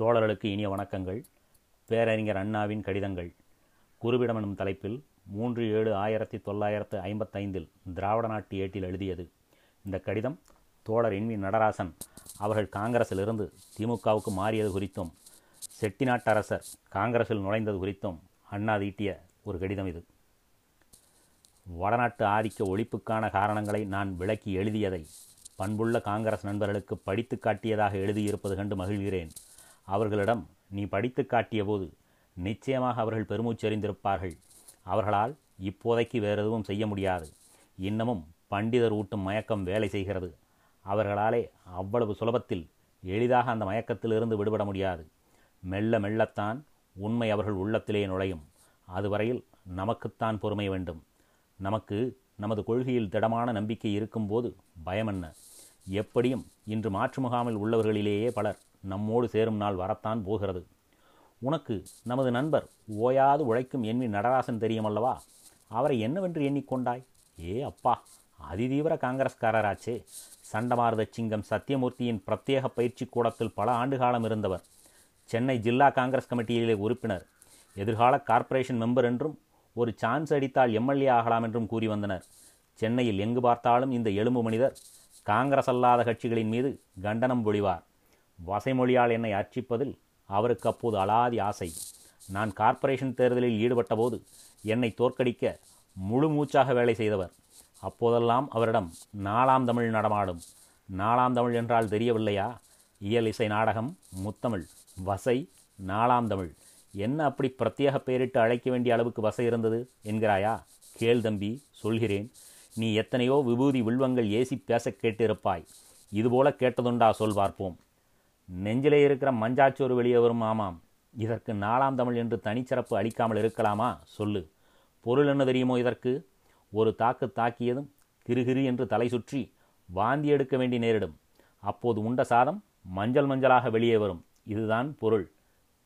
தோழர்களுக்கு இனிய வணக்கங்கள். பேரறிஞர் அண்ணாவின் கடிதங்கள். குருவிடம் எனும் தலைப்பில் மூன்று ஏழு ஆயிரத்தி தொள்ளாயிரத்து ஐம்பத்தைந்தில் திராவிட நாட்டு ஏட்டில் எழுதியது. இந்த கடிதம் தோழர் என்வி நடராசன் அவர்கள் காங்கிரஸிலிருந்து திமுகவுக்கு மாறியது குறித்தும் செட்டிநாட்டரசர் காங்கிரஸில் நுழைந்தது குறித்தும் அண்ணா தீட்டிய ஒரு கடிதம் இது. வடநாட்டு ஆதிக்க ஒழிப்புக்கான காரணங்களை நான் விளக்கி எழுதியதை பண்புள்ள காங்கிரஸ் நண்பர்களுக்கு படித்து காட்டியதாக எழுதியிருப்பது கண்டு மகிழ்கிறேன். அவர்களிடம் நீ படித்து காட்டியபோது நிச்சயமாக அவர்கள் பெருமூச்சறிந்திருப்பார்கள். அவர்களால் இப்போதைக்கு வேறு எதுவும் செய்ய முடியாது. இன்னமும் பண்டிதர் ஊட்டும் மயக்கம் வேலை செய்கிறது. அவர்களாலே அவ்வளவு சுலபத்தில் எளிதாக அந்த மயக்கத்திலிருந்து விடுபட முடியாது. மெல்ல மெல்லத்தான் உண்மை அவர்கள் உள்ளத்திலே நுழையும். அதுவரையில் நமக்குத்தான் பொறுமை வேண்டும். நமக்கு நமது கொள்கையில் திடமான நம்பிக்கை இருக்கும்போது பயமென்ன? எப்படியும் இன்று மாற்று முகாமில் உள்ளவர்களிலேயே பலர் நம்மோடு சேரும் நாள் வரத்தான் போகிறது. உனக்கு நமது நண்பர் ஓயாது உழைக்கும் என்வி நடராசன் தெரியுமல்லவா? அவரை என்னவென்று எண்ணிக்கொண்டாய்? ஏ அப்பா அதிதீவிர காங்கிரஸ்காரராச்சே. சண்டமாரத சிங்கம் சத்தியமூர்த்தியின் பிரத்யேக பயிற்சி கூடத்தில் பல ஆண்டு காலம் இருந்தவர். சென்னை ஜில்லா காங்கிரஸ் கமிட்டியிலே உறுப்பினர். எதிர்கால கார்ப்பரேஷன் மெம்பர் என்றும் ஒரு சான்ஸ் அடித்தால் எம்எல்ஏ ஆகலாம் என்றும் கூறி வந்தனர். சென்னையில் எங்கு பார்த்தாலும் இந்த எலும்பு மனிதர் காங்கிரஸ் அல்லாத கட்சிகளின் மீது கண்டனம் பொழிவார். வசைமொழியால் என்னை அர்ச்சிப்பதில் அவருக்கு அப்போது அலாதி ஆசை. நான் கார்ப்பரேஷன் தேர்தலில் ஈடுபட்டபோது என்னை தோற்கடிக்க முழு மூச்சாக வேலை செய்தவர். அப்போதெல்லாம் அவரிடம் நாலாம் தமிழ் நடமாடும். நாலாம் தமிழ் என்றால் தெரியவில்லையா? இயல் இசை நாடகம் முத்தமிழ் வசை நாலாம் தமிழ். என்ன அப்படி பிரத்யேக பெயரிட்டு அழைக்க வேண்டிய அளவுக்கு வசை இருந்தது என்கிறாயா? கேள் தம்பி சொல்கிறேன். நீ எத்தனையோ விபூதி வில்வங்கள் ஏசி பேச கேட்டிருப்பாய். இதுபோல கேட்டதுண்டா சொல் பார்ப்போம். நெஞ்சிலே இருக்கிற மஞ்சாச்சோறு வெளியே வரும் ஆமாம். இதற்கு நாலாம் தமிழ் என்று தனிச்சிறப்பு அளிக்காமல் இருக்கலாமா? சொல்லு. பொருள் என்ன தெரியுமோ இதற்கு? ஒரு தாக்கு தாக்கியதும் கிருகிரு என்று தலை சுற்றி வாந்தி எடுக்க வேண்டி நேரிடும். அப்போது உண்ட சாதம் மஞ்சள் மஞ்சளாக வெளியே வரும். இதுதான் பொருள்.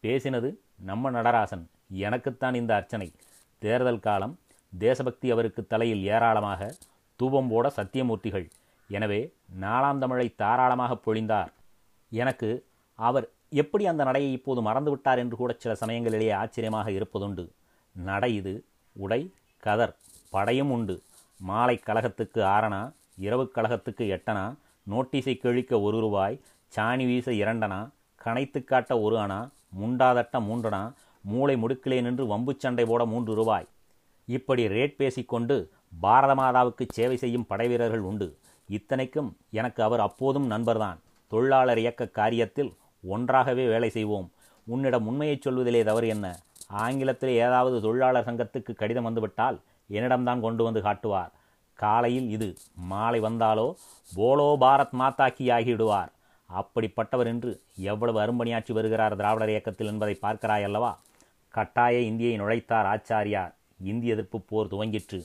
பேசினது நம்ம நடராசன். எனக்குத்தான் இந்த அர்ச்சனை. தேர்தல் காலம் தேசபக்தி அவருக்கு தலையில் ஏராளமாக தூபம் போட சத்தியமூர்த்திகள். எனவே நாலாம் தமிழை தாராளமாக பொழிந்தார். எனக்கு அவர் எப்படி அந்த நடையை இப்போது மறந்துவிட்டார் என்று கூட சில சமயங்களிலேயே ஆச்சரியமாக இருப்பதுண்டு. நடை இது உடை கதர் படையும் உண்டு. மாலை கழகத்துக்கு ஆறனா இரவு கழகத்துக்கு எட்டனா நோட்டீஸை கிழிக்க ஒரு ரூபாய் சாணி வீச இரண்டனா கனைத்து காட்ட ஒரு அணா முண்டாதட்ட மூன்றனா மூளை முடுக்கிலே நின்று வம்பு சண்டை போட மூன்று ரூபாய். இப்படி ரேட் பேசிக்கொண்டு பாரத மாதாவுக்கு சேவை செய்யும் படைவீரர்கள் உண்டு. இத்தனைக்கும் எனக்கு அவர் அப்போதும் நண்பர்தான். தொழிலாளர் இயக்க காரியத்தில் ஒன்றாகவே வேலை செய்வோம். உன்னிடம் உண்மையைச் சொல்வதிலே தவறு என்ன? ஆங்கிலத்தில் ஏதாவது தொழிலாளர் சங்கத்துக்கு கடிதம் வந்துவிட்டால் என்னிடம்தான் கொண்டு வந்து காட்டுவார். காலையில் இது மாலை வந்தாலோ போலோ பாரத் மாத்தாக்கி ஆகிவிடுவார் அப்படிப்பட்டவர் என்று எவ்வளவு அரும்பணியாற்றி வருகிறார் திராவிடர் இயக்கத்தில் என்பதை பார்க்கிறாய் அல்லவா? கட்டாய இந்தியை நுழைத்தார் ஆச்சாரியார். இந்திய எதிர்ப்பு போர் துவங்கிற்று.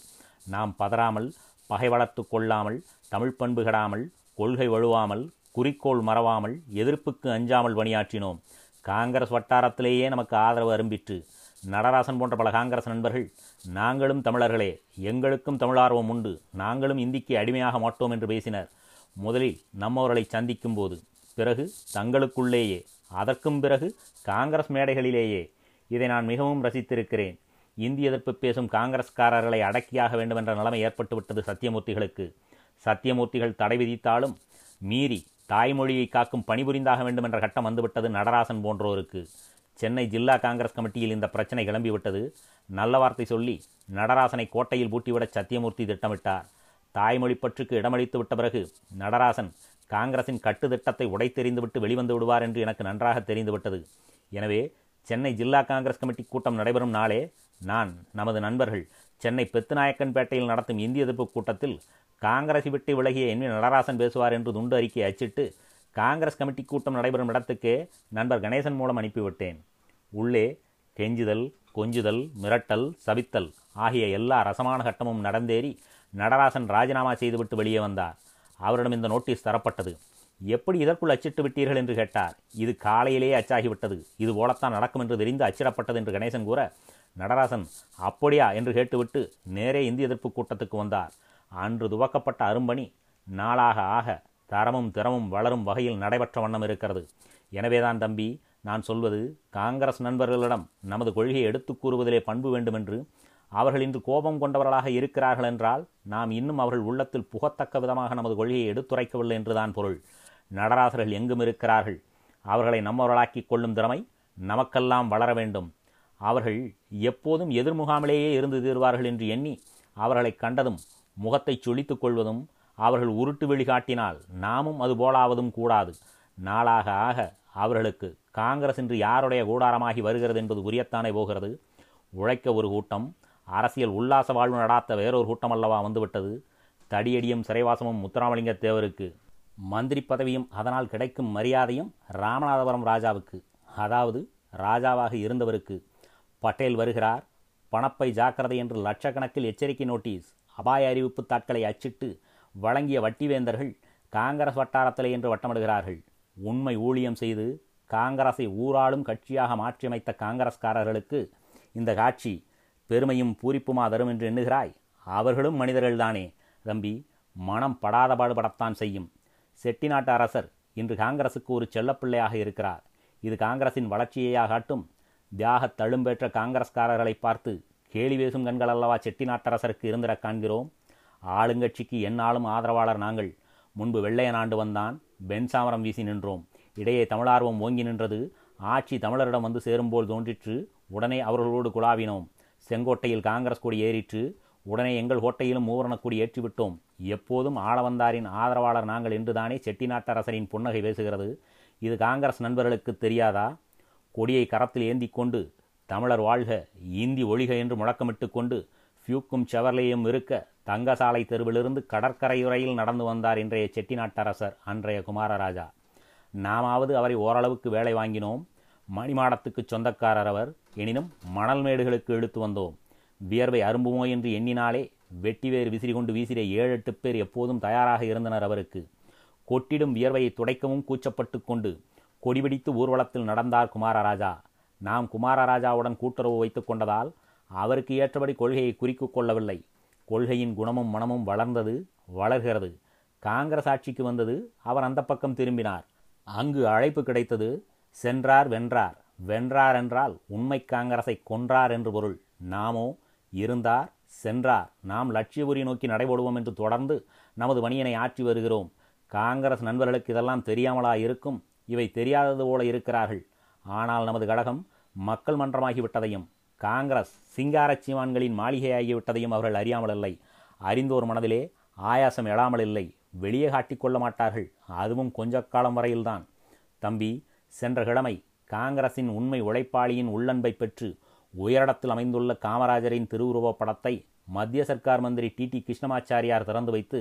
நாம் பதறாமல் பகை வளர்த்து கொள்ளாமல் தமிழ் பண்பு கெடாமல் கொள்கை வழுவாமல் குறிக்கோள் மறவாமல் எதிர்ப்புக்கு அஞ்சாமல் பணியாற்றினோம். காங்கிரஸ் வட்டாரத்திலேயே நமக்கு ஆதரவு அரும்பிற்று. நடராசன் போன்ற பல காங்கிரஸ் நண்பர்கள் நாங்களும் தமிழர்களே எங்களுக்கும் தமிழார்வம் உண்டு. நாங்களும் இந்திக்கு அடிமையாக மாட்டோம் என்று பேசினர். முதலில் நம்மவர்களை சந்திக்கும் போது பிறகு தங்களுக்குள்ளேயே அதற்கும் பிறகு காங்கிரஸ் மேடைகளிலேயே. இதை நான் மிகவும் ரசித்திருக்கிறேன். இந்திய எதிர்ப்பு பேசும் காங்கிரஸ்காரர்களை அடக்கியாக வேண்டும் என்ற நிலைமை ஏற்பட்டுவிட்டது சத்தியமூர்த்திகளுக்கு. சத்தியமூர்த்திகள் தடை விதித்தாலும் மீறி தாய்மொழியை காக்கும் பணிபுரிந்தாக வேண்டும் என்ற கட்டம் வந்துவிட்டது நடராசன் போன்றோருக்கு. சென்னை ஜில்லா காங்கிரஸ் கமிட்டியில் இந்த பிரச்சனை கிளம்பிவிட்டது. நல்ல வார்த்தை சொல்லி நடராசனை கோட்டையில் பூட்டிவிட சத்தியமூர்த்தி திட்டமிட்டார். தாய்மொழி பற்றுக்கு இடமளித்து விட்ட பிறகு நடராசன் காங்கிரசின் கட்டு திட்டத்தை உடைத்தெறிந்துவிட்டு வெளிவந்து விடுவார் என்று எனக்கு நன்றாக தெரிந்துவிட்டது. எனவே சென்னை ஜில்லா காங்கிரஸ் கமிட்டி கூட்டம் நடைபெறும் நாளே நான் நமது நண்பர்கள் சென்னை பெத்துநாயக்கன்பேட்டையில் நடத்தும் இந்திய எதிர்ப்பு கூட்டத்தில் காங்கிரஸை விட்டு விலகிய என் நடராசன் பேசுவார் என்று துண்டு அறிக்கை அச்சிட்டு காங்கிரஸ் கமிட்டி கூட்டம் நடைபெறும் இடத்துக்கே நண்பர் கணேசன் மூலம் அனுப்பிவிட்டேன். உள்ளே கெஞ்சுதல் கொஞ்சுதல் மிரட்டல் சபித்தல் ஆகிய எல்லா ரசமான கட்டமும் நடந்தேறி நடராசன் ராஜினாமா செய்துவிட்டு வெளியே வந்தார். அவரிடம் இந்த நோட்டீஸ் தரப்பட்டது. எப்படி இதற்குள் அச்சிட்டு விட்டீர்கள்? என்று கேட்டார். இது காலையிலேயே அச்சாகிவிட்டது. இது போலத்தான் நடக்கும் என்று தெரிந்து அச்சிடப்பட்டது என்று கணேசன் கூற நடராசன் அப்படியா? என்று கேட்டுவிட்டு நேரே இந்திய எதிர்ப்பு கூட்டத்துக்கு வந்தார். அன்று துவக்கப்பட்ட அரும்பணி நாளாக ஆக தரமும் திறமும் வளரும் வகையில் நடைபெற்ற வண்ணம் இருக்கிறது. எனவேதான் தம்பி நான் சொல்வது காங்கிரஸ் நண்பர்களிடம் நமது கொள்கையை எடுத்துக் கூறுவதிலே பண்பு வேண்டுமென்று. அவர்கள் இன்று கோபம் கொண்டவர்களாக இருக்கிறார்கள் என்றால் நாம் இன்னும் அவர்கள் உள்ளத்தில் புகத்தக்க விதமாக நமது கொள்கையை எடுத்துரைக்கவில்லை என்றுதான் பொருள். நடராசர்கள் எங்கும் இருக்கிறார்கள். அவர்களை நம்மவர்களாக்கிக் கொள்ளும் திறமை நமக்கெல்லாம் வளர வேண்டும். அவர்கள் எப்போதும் எதிர்முகாமிலேயே இருந்து தீர்வார்கள் என்று எண்ணி அவர்களை கண்டதும் முகத்தை சுழித்துக் கொள்வதும் அவர்கள் உருட்டு வெளிகாட்டினால் நாமும் அது போலாவதும் கூடாது. நாளாக ஆக அவர்களுக்கு காங்கிரஸ் இன்று யாருடைய கூடாரமாகி வருகிறது என்பது உரியத்தானே போகிறது. உழைக்க ஒரு கூட்டம் அரசியல் உல்லாச வாழ்வு நடாத்த வேறொரு கூட்டம் அல்லவா வந்துவிட்டது. தடியடியும் சிறைவாசமும் முத்துராமலிங்க தேவருக்கு மந்திரி பதவியும் அதனால் கிடைக்கும் மரியாதையும் ராமநாதபுரம் ராஜாவுக்கு அதாவது ராஜாவாக இருந்தவருக்கு பட்டேல் வருகிறார். பணப்பை ஜாக்கிரதை என்று லட்சக்கணக்கில் எச்சரிக்கை நோட்டீஸ் அபாய அறிவிப்பு தாட்களை அச்சிட்டு வழங்கிய வட்டிவேந்தர்கள் காங்கிரஸ் வட்டாரத்திலே என்று வட்டமிடுகிறார்கள். உண்மை ஊழியம் செய்து காங்கிரஸை ஊராளும் கட்சியாக மாற்றியமைத்த காங்கிரஸ்காரர்களுக்கு இந்த காட்சி பெருமையும் பூரிப்புமா தரும் என்று எண்ணுகிறாய்? அவர்களும் மனிதர்கள்தானே. தம்பி மனம் படாத பாடுபடத்தான் செய்யும். செட்டிநாட்டு அரசர் இன்று காங்கிரசுக்கு ஒரு செல்லப்பிள்ளையாக இருக்கிறார். இது காங்கிரசின் வளர்ச்சியையாகாட்டும் தியாக தழும்பேற்ற காங்கிரஸ்காரர்களை பார்த்து கேலி பேசும் கண்கள் அல்லவா செட்டிநாட்டரசருக்கு இருந்திட காண்கிறோம்? ஆளுங்கட்சிக்கு என்னாலும் ஆதரவாளர் நாங்கள். முன்பு வெள்ளையன் ஆண்டு வந்தான் பென்சாமரம் வீசி நின்றோம். இடையே தமிழார்வம் ஓங்கி நின்றது. ஆட்சி தமிழரிடம் வந்து சேரும்போல் தோன்றிற்று. உடனே அவர்களோடு குழாவினோம். செங்கோட்டையில் காங்கிரஸ் கொடி ஏறிற்று. உடனே எங்கள் கோட்டையிலும் மூவரணக்கூடி ஏற்றிவிட்டோம். எப்போதும் ஆளவந்தாரின் ஆதரவாளர் நாங்கள் என்றுதானே செட்டிநாட்டரசரின் புன்னகை பேசுகிறது. இது காங்கிரஸ் நண்பர்களுக்கு தெரியாதா? கொடியை கரத்தில் ஏந்தி கொண்டு தமிழர் வாழ்க இந்தி ஒழிக என்று முழக்கமிட்டு கொண்டு ஃபியூக்கும் செவர்லேயும் இருக்க தங்கசாலை தெருவிலிருந்து கடற்கரையுறையில் நடந்து வந்தார் இன்றைய செட்டிநாட்டரசர் அன்றைய குமாரராஜா. நாமாவது அவரை ஓரளவுக்கு வேலை வாங்கினோம். மணிமாடத்துக்கு சொந்தக்காரர் அவர். எனினும் மணல் மேடுகளுக்கு இழுத்து வந்தோம். வியர்வை அரும்புமோ என்று எண்ணினாலே வெட்டிவேறு விசிறி கொண்டு வீசிற ஏழு எட்டு பேர் எப்போதும் தயாராக இருந்தனர் அவருக்கு. கொட்டிடும் வியர்வையை துடைக்கவும் கூச்சப்பட்டு கொண்டு கொடிபிடித்து ஊர்வலத்தில் நடந்தார் குமாரராஜா. நாம் குமாரராஜாவுடன் கூட்டுறவு வைத்துக் கொண்டதால் அவருக்கு ஏற்றபடி கொள்கையை குறிக்கு கொள்ளவில்லை. கொள்கையின் குணமும் மனமும் வளர்ந்தது வளர்கிறது. காங்கிரஸ் ஆட்சிக்கு வந்தது அவர் அந்த பக்கம் திரும்பினார். அங்கு அழைப்பு கிடைத்தது சென்றார் வென்றார். வென்றார் என்றால் உண்மை காங்கிரஸை கொன்றார் என்று பொருள். நாமோ இருந்தார் சென்றார். நாம் லட்சியபுரி நோக்கி நடைபோடுவோம் என்று தொடர்ந்து நமது பணியனை ஆற்றி வருகிறோம். காங்கிரஸ் நண்பர்களுக்கு இதெல்லாம் தெரியாமலா இருக்கும் இவை தெரியாதது போல இருக்கிறார்கள். ஆனால் நமது கழகம் மக்கள் மன்றமாகிவிட்டதையும் காங்கிரஸ் சிங்காரச் சீமான்களின் மாளிகையாகிவிட்டதையும் அவர்கள் அறியாமலில்லை அறிந்தோர் மனதிலே ஆயாசம் எழாமல் இல்லை. வெளியே காட்டிக்கொள்ள மாட்டார்கள். அதுவும் கொஞ்ச காலம் வரையில்தான். தம்பி சென்ற கிழமை காங்கிரசின் உண்மை உழைப்பாளியின் உள்ளன்பை பெற்று உயரிடத்தில் அமைந்துள்ள காமராஜரின் திருவுருவப் படத்தை மத்திய சர்க்கார் மந்திரி டி. டி. கிருஷ்ணமாச்சாரியார் திறந்து வைத்து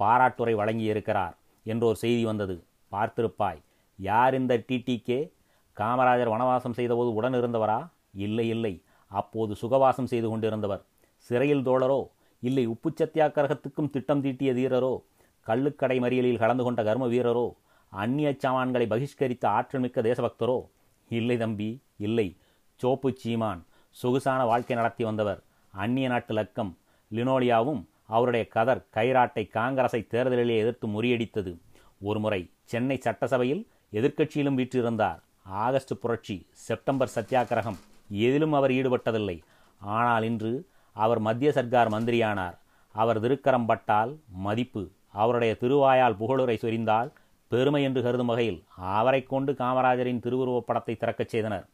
பாராட்டுரை வழங்கியிருக்கிறார் என்றோர் செய்தி வந்தது. பார்த்திருப்பாய். யார் இந்த டிடிகே காமராஜர் வனவாசம் செய்தபோது உடன் இருந்தவரா இல்லை இல்லை. அப்போது சுகவாசம் செய்து கொண்டிருந்தவர். சிறையில் தோழரோ? இல்லை உப்பு சத்தியாகிரகத்துக்கும் திட்டம் தீட்டிய தீரரோ? கள்ளுக்கடை மறியலில் கலந்து கொண்ட கர்ம வீரரோ? அந்நிய சாமான்களை பகிஷ்கரித்த ஆற்றல் மிக்க தேசபக்தரோ? இல்லை தம்பி இல்லை. சோப்பு சீமான் சொகுசான வாழ்க்கை நடத்தி வந்தவர். அந்நிய நாட்டு லக்கம். லினோலியாவும் அவருடைய கதர் கைராட்டை காங்கிரஸை தேர்தலிலே எதிர்த்து முறியடித்தது. ஒருமுறை சென்னை சட்டசபையில் எதிர்க்கட்சியிலும் வீற்றிருந்தார். ஆகஸ்ட் புரட்சி செப்டம்பர் சத்தியாகிரகம் எதிலும் அவர் ஈடுபட்டதில்லை. ஆனால் இன்று அவர் மத்திய சர்க்கார் மந்திரியானார். அவர் திருக்கரம் பட்டால் மதிப்பு அவருடைய திருவாயால் புகழுரை சொரிந்தால் பெருமை என்று கருதும் வகையில் அவரை கொண்டு காமராஜரின் திருவுருவப் படத்தை திறக்கச் செய்தனர்.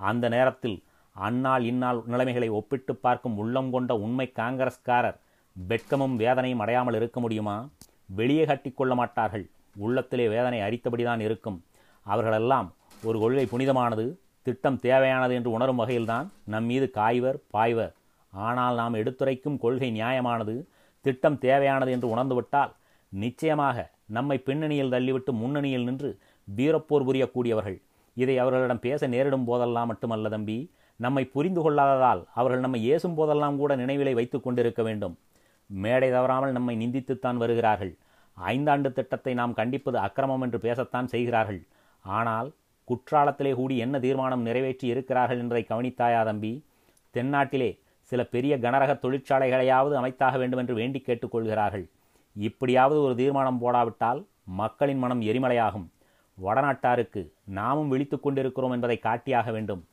அந்த நேரத்தில் அந்நாள் இந்நாள் நிலைமைகளை ஒப்பிட்டு பார்க்கும் உள்ளம் கொண்ட உண்மை காங்கிரஸ்காரர் வெட்கமும் வேதனையும் அடையாமல் இருக்க முடியுமா? வெளியே கட்டிக்கொள்ள மாட்டார்கள். உள்ளத்திலே வேதனை அரித்தபடிதான் இருக்கும். அவர்களெல்லாம் ஒரு கொள்கை புனிதமானது திட்டம் தேவையானது என்று உணரும் வகையில்தான் நம் மீது காய்வர் பாய்வர். ஆனால் நாம் எடுத்துரைக்கும் கொள்கை நியாயமானது திட்டம் தேவையானது என்று உணர்ந்துவிட்டால் நிச்சயமாக நம்மை பின்னணியில் தள்ளிவிட்டு முன்னணியில் நின்று வீரப்போர் புரியக்கூடியவர்கள். இதை அவர்களிடம் பேச நேரிடும் போதெல்லாம் மட்டுமல்ல தம்பி. நம்மை புரிந்து கொள்ளாததால் அவர்கள் நம்மை ஏசும் போதெல்லாம் கூட நினைவிலை வைத்துக் கொண்டிருக்க வேண்டும். மேடை தவறாமல் நம்மை நிந்தித்துத்தான் வருகிறார்கள். ஐந்தாண்டு திட்டத்தை நாம் கண்டிப்பது அக்கிரமம் என்று பேசத்தான் செய்கிறார்கள். ஆனால் குற்றாலத்திலே கூடி என்ன தீர்மானம் நிறைவேற்றி இருக்கிறார்கள் என்பதை கவனித்தாயா தம்பி? தென்னாட்டிலே சில பெரிய கனரக தொழிற்சாலைகளையாவது அமைத்தாக வேண்டும் என்று வேண்டி கேட்டுக்கொள்கிறார்கள். இப்படியாவது ஒரு தீர்மானம் போடாவிட்டால் மக்களின் மனம் எரிமலையாகும். வடநாட்டாருக்கு நாமும் விழித்து கொண்டிருக்கிறோம் என்பதை காட்டியாக வேண்டும்.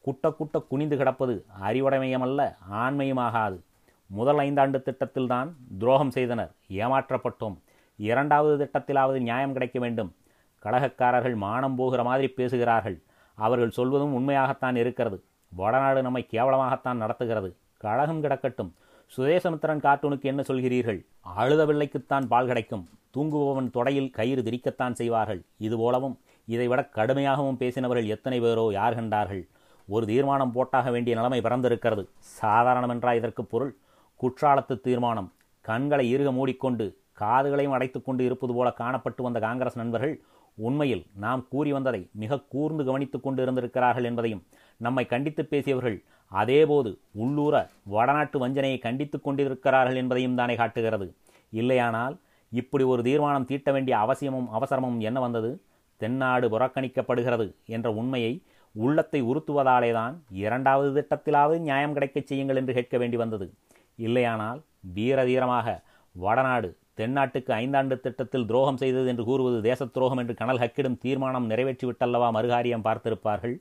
குட்ட குட்ட குனிந்து கிடப்பது அறிவுடைமையமல்ல ஆண்மையுமாகாது. முதல் ஐந்தாண்டு திட்டத்தில்தான் துரோகம் செய்தனர் ஏமாற்றப்பட்டோம். இரண்டாவது திட்டத்திலாவது நியாயம் கிடைக்க வேண்டும். கழகக்காரர்கள் மானம் போகிற மாதிரி பேசுகிறார்கள். அவர்கள் சொல்வதும் உண்மையாகத்தான் இருக்கிறது. வடநாடு நம்மை கேவலமாகத்தான் நடத்துகிறது. கழகம் கிடக்கட்டும். சுதேசமித்திரன் கார்ட்டூனுக்கு என்ன சொல்கிறீர்கள்? அழுத பிள்ளைக்குத்தான் பால் கிடைக்கும். தூங்குபவன் தொடையில் கயிறு திரிக்கத்தான் செய்வார்கள். இதுபோலவும் இதைவிட கடுமையாகவும் பேசினவர்கள் எத்தனை பேரோ யார் கண்டார்கள்? ஒரு தீர்மானம் போட்டாக வேண்டிய நிலைமை பிறந்திருக்கிறது. சாதாரணமென்றா இதற்கு பொருள்? குற்றாலத்து தீர்மானம். கண்களை இறுக மூடிக்கொண்டு காதுகளையும் அடைத்துக் கொண்டு இருப்பது போல காணப்பட்டு வந்த காங்கிரஸ் நண்பர்கள் உண்மையில் நாம் கூறி வந்ததை மிக கூர்ந்து கவனித்துக் கொண்டு இருந்திருக்கிறார்கள் என்பதையும் நம்மை கண்டித்து பேசியவர்கள் அதேபோது உள்ளூர வடநாட்டு வஞ்சனையை கண்டித்துக் கொண்டிருக்கிறார்கள் என்பதையும் தானே காட்டுகிறது. இல்லையானால் இப்படி ஒரு தீர்மானம் தீட்ட வேண்டிய அவசியமும் அவசரமும் என்ன வந்தது? தென்னாடு புறக்கணிக்கப்படுகிறது என்ற உண்மையை உள்ளத்தை உறுத்துவதாலேதான் இரண்டாவது திட்டத்திலாவது நியாயம் கிடைக்கச் செய்யுங்கள் என்று கேட்க வேண்டி வந்தது. இல்லையானால் வீர தீரமாக வடநாடு தென்னாட்டுக்கு ஐந்தாண்டு திட்டத்தில் துரோகம் செய்தது என்று கூறுவது தேச துரோகம் என்று கனல் ஹக்கிடும் தீர்மானம் நிறைவேற்றிவிட்டல்லவா மறுகாரியம் பார்த்திருப்பார்கள்?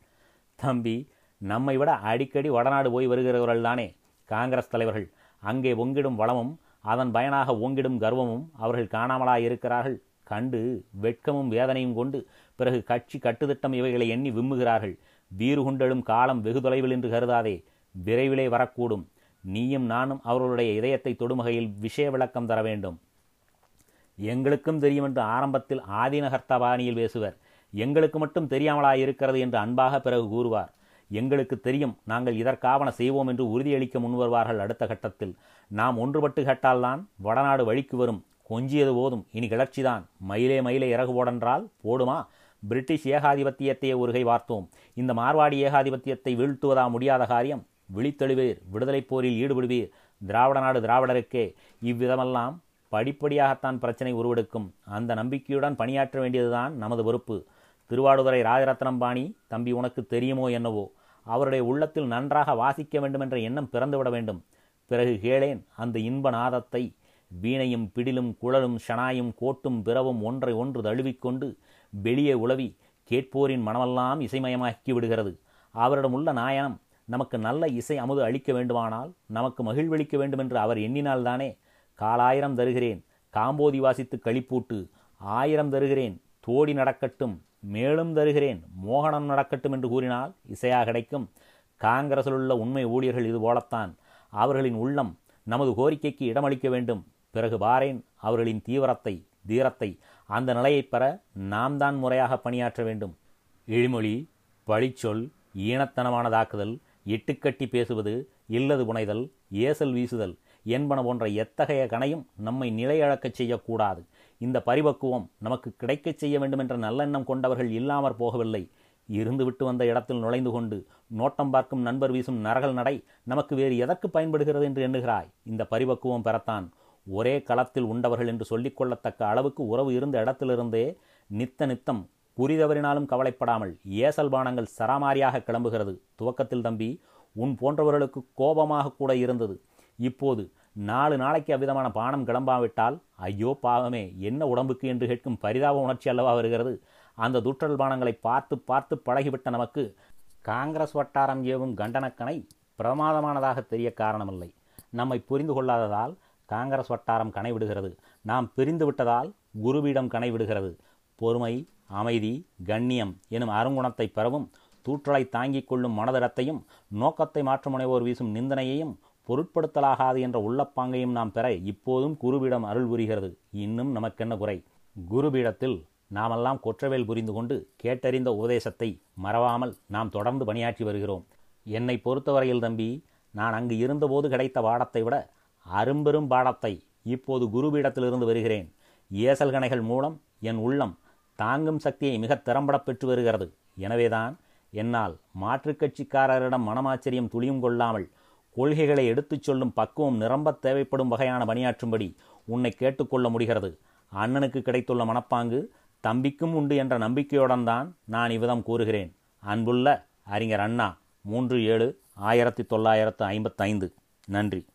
தம்பி நம்மை விட அடிக்கடி வடநாடு போய் வருகிறவர்கள் தானே காங்கிரஸ் தலைவர்கள். அங்கே ஒங்கிடும் வளமும் அதன் பயனாக ஓங்கிடும் கர்வமும் அவர்கள் காணாமலாயிருக்கிறார்கள். கண்டு வெட்கமும் வேதனையும் கொண்டு பிறகு கட்சி கட்டுத்திட்டம் இவைகளை எண்ணி விம்முகிறார்கள். வீறு கொண்டெழும் காலம் வெகு தொலைவில் என்று கருதாதே விரைவிலே வரக்கூடும். நீயும் நானும் அவர்களுடைய இதயத்தை தொடுமகையில் விஷய விளக்கம் தர வேண்டும். எங்களுக்கும் தெரியும் என்று ஆரம்பத்தில் ஆதிநகர்த்த பாணியில் பேசுவர். எங்களுக்கு மட்டும் தெரியாமலா இருக்கிறது என்று அன்பாக பிறகு கூறுவார். எங்களுக்கு தெரியும் நாங்கள் இதற்காவன செய்வோம் என்று உறுதியளிக்க முன்வருவார்கள் அடுத்த கட்டத்தில். நாம் ஒன்றுபட்டு கேட்டால்தான் வடநாடு வழிக்கு வரும். கொஞ்சியது போதும். இனி கிளர்ச்சிதான். மயிலே மயிலே இறகு போடென்றால் போடுமா? பிரிட்டிஷ் ஏகாதிபத்தியத்தையே ஒருகை பார்த்தோம் இந்த மார்வாடி ஏகாதிபத்தியத்தை வீழ்த்துவதா முடியாத காரியம்? விழித்தெழுவீர். விடுதலைப் போரில் ஈடுபடுவீர். திராவிட நாடு திராவிடருக்கே. இவ்விதமெல்லாம் படிப்படியாகத்தான் பிரச்சனை உருவெடுக்கும். அந்த நம்பிக்கையுடன் பணியாற்ற வேண்டியதுதான் நமது பொறுப்பு திருவாடுதுறை ராஜரத்னம் பாணி தம்பி உனக்கு தெரியுமோ என்னவோ? அவருடைய உள்ளத்தில் நன்றாக வாசிக்க வேண்டும் என்ற எண்ணம் பிறந்துவிட வேண்டும். பிறகு கேளேன் அந்த இன்ப நாதத்தை வீணையும் பிடிலும் குழலும் ஷனாயும் கோட்டும் பிறவும் ஒன்றை ஒன்று தழுவிக்கொண்டு வெளியே உளவி கேட்போரின் மனமெல்லாம் இசைமயமாக்கி விடுகிறது. அவரிடம் உள்ள நாயனம் நமக்கு நல்ல இசை அமுது அளிக்க வேண்டுமானால் நமக்கு மகிழ்வளிக்க வேண்டுமென்று அவர் எண்ணினால்தானே காலாயிரம் தருகிறேன். காம்போதி வாசித்து களிப்பூட்டு ஆயிரம் தருகிறேன். தோடி நடக்கட்டும் மேலும் தருகிறேன். மோகனம் நடக்கட்டும் என்று கூறினால் இசையா கிடைக்கும். காங்கிரஸில் உள்ள உண்மை ஊழியர்கள் இது போலத்தான். அவர்களின் உள்ளம் நமது கோரிக்கைக்கு இடமளிக்க வேண்டும். பிறகு பாரேன் அவர்களின் தீவிரத்தை தீரத்தை. அந்த நிலையைப் பெற நாம் தான் முறையாக பணியாற்ற வேண்டும். இழிமொழி பழிச்சொல் ஈனத்தனமானதாக்குதல் எட்டுக்கட்டி பேசுவது இல்லது புனைதல் ஏசல் வீசுதல். என்பன போன்ற எத்தகைய கணையும் நம்மை நிலையழக்கச் செய்யக்கூடாது. இந்த பரிபக்குவம் நமக்கு கிடைக்கச் செய்ய வேண்டுமென்ற நல்லெண்ணம் கொண்டவர்கள் இல்லாமற் போகவில்லை. இருந்துவிட்டு வந்த இடத்தில் நுழைந்து கொண்டு நோட்டம் பார்க்கும் நண்பர் வீசும் நரகல் நடை நமக்கு வேறு எதற்கு பயன்படுகிறது என்று எண்ணுகிறாய்? இந்த பரிபக்குவம் பெறத்தான் ஒரே களத்தில் உண்டவர்கள் என்று சொல்லிக்கொள்ளத்தக்க அளவுக்கு உறவு இருந்த இடத்திலிருந்தே நித்த நித்தம் குறிதவறினாலும் கவலைப்படாமல் ஏசல் பானங்கள் சராமாரியாக கிளம்புகிறது. துவக்கத்தில் தம்பி உன் போன்றவர்களுக்கு கோபமாக கூட இருந்தது. இப்போது நாலு நாளைக்கு அவ்விதமான பானம் கிளம்பாவிட்டால் ஐயோ பாவமே என்ன உடம்புக்கு என்று கேட்கும் பரிதாப உணர்ச்சி அல்லவா வருகிறது? அந்த துற்றல் பானங்களை பார்த்து பார்த்து பழகிவிட்ட நமக்கு காங்கிரஸ் வட்டாரம் ஏவும் கண்டனக்கணை பிரமாதமானதாக தெரிய காரணமில்லை. நம்மை புரிந்து கொள்ளாததால் காங்கிரஸ் வட்டாரம் கனைவிடுகிறது நாம் பிரிந்து விட்டதால் குருவிடம் கனைவிடுகிறது பொறுமை அமைதி கண்ணியம் எனும் அருங்குணத்தை பெறவும் தூற்றலை தாங்கிக் கொள்ளும் மனதிடத்தையும் நோக்கத்தை மாற்ற முனைவோர் வீசும் நிந்தனையையும் பொருட்படுத்தலாகாது என்ற உள்ளப்பாங்கையும் நாம் பெற இப்போதும் குருபீடம் அருள் புரிகிறது. இன்னும் நமக்கென்ன குறை? குருபீடத்தில் நாமெல்லாம் குற்றவேல் புரிந்து கொண்டு கேட்டறிந்த உபதேசத்தை மறவாமல் நாம் தொடர்ந்து பணியாற்றி வருகிறோம். என்னை பொறுத்தவரையில் தம்பி நான் அங்கு இருந்தபோது கிடைத்த பாடத்தை விட அரும்பெரும் பாடத்தை இப்போது குருபீடத்திலிருந்து வருகிறேன். ஏசல்கணைகள் மூலம் என் உள்ளம் தாங்கும் சக்தியை மிக திறம்பட பெற்று வருகிறது. எனவேதான் என்னால் மாற்றுக் கட்சிக்காரரிடம் மனமாச்சரியம் துளியும் கொள்ளாமல் கொள்கைகளை எடுத்துச் சொல்லும் பக்குவம் நிரம்ப தேவைப்படும் வகையான பணியாற்றும்படி உன்னை கேட்டுக்கொள்ள முடிகிறது. அண்ணனுக்கு கிடைத்துள்ள மனப்பாங்கு தம்பிக்கும் உண்டு என்ற நம்பிக்கையுடன் தான் நான் இவ்விதம் கூறுகிறேன். அன்புள்ள அறிஞர் அண்ணா மூன்று ஏழு ஆயிரத்தி தொள்ளாயிரத்து ஐம்பத்தைந்து. நன்றி.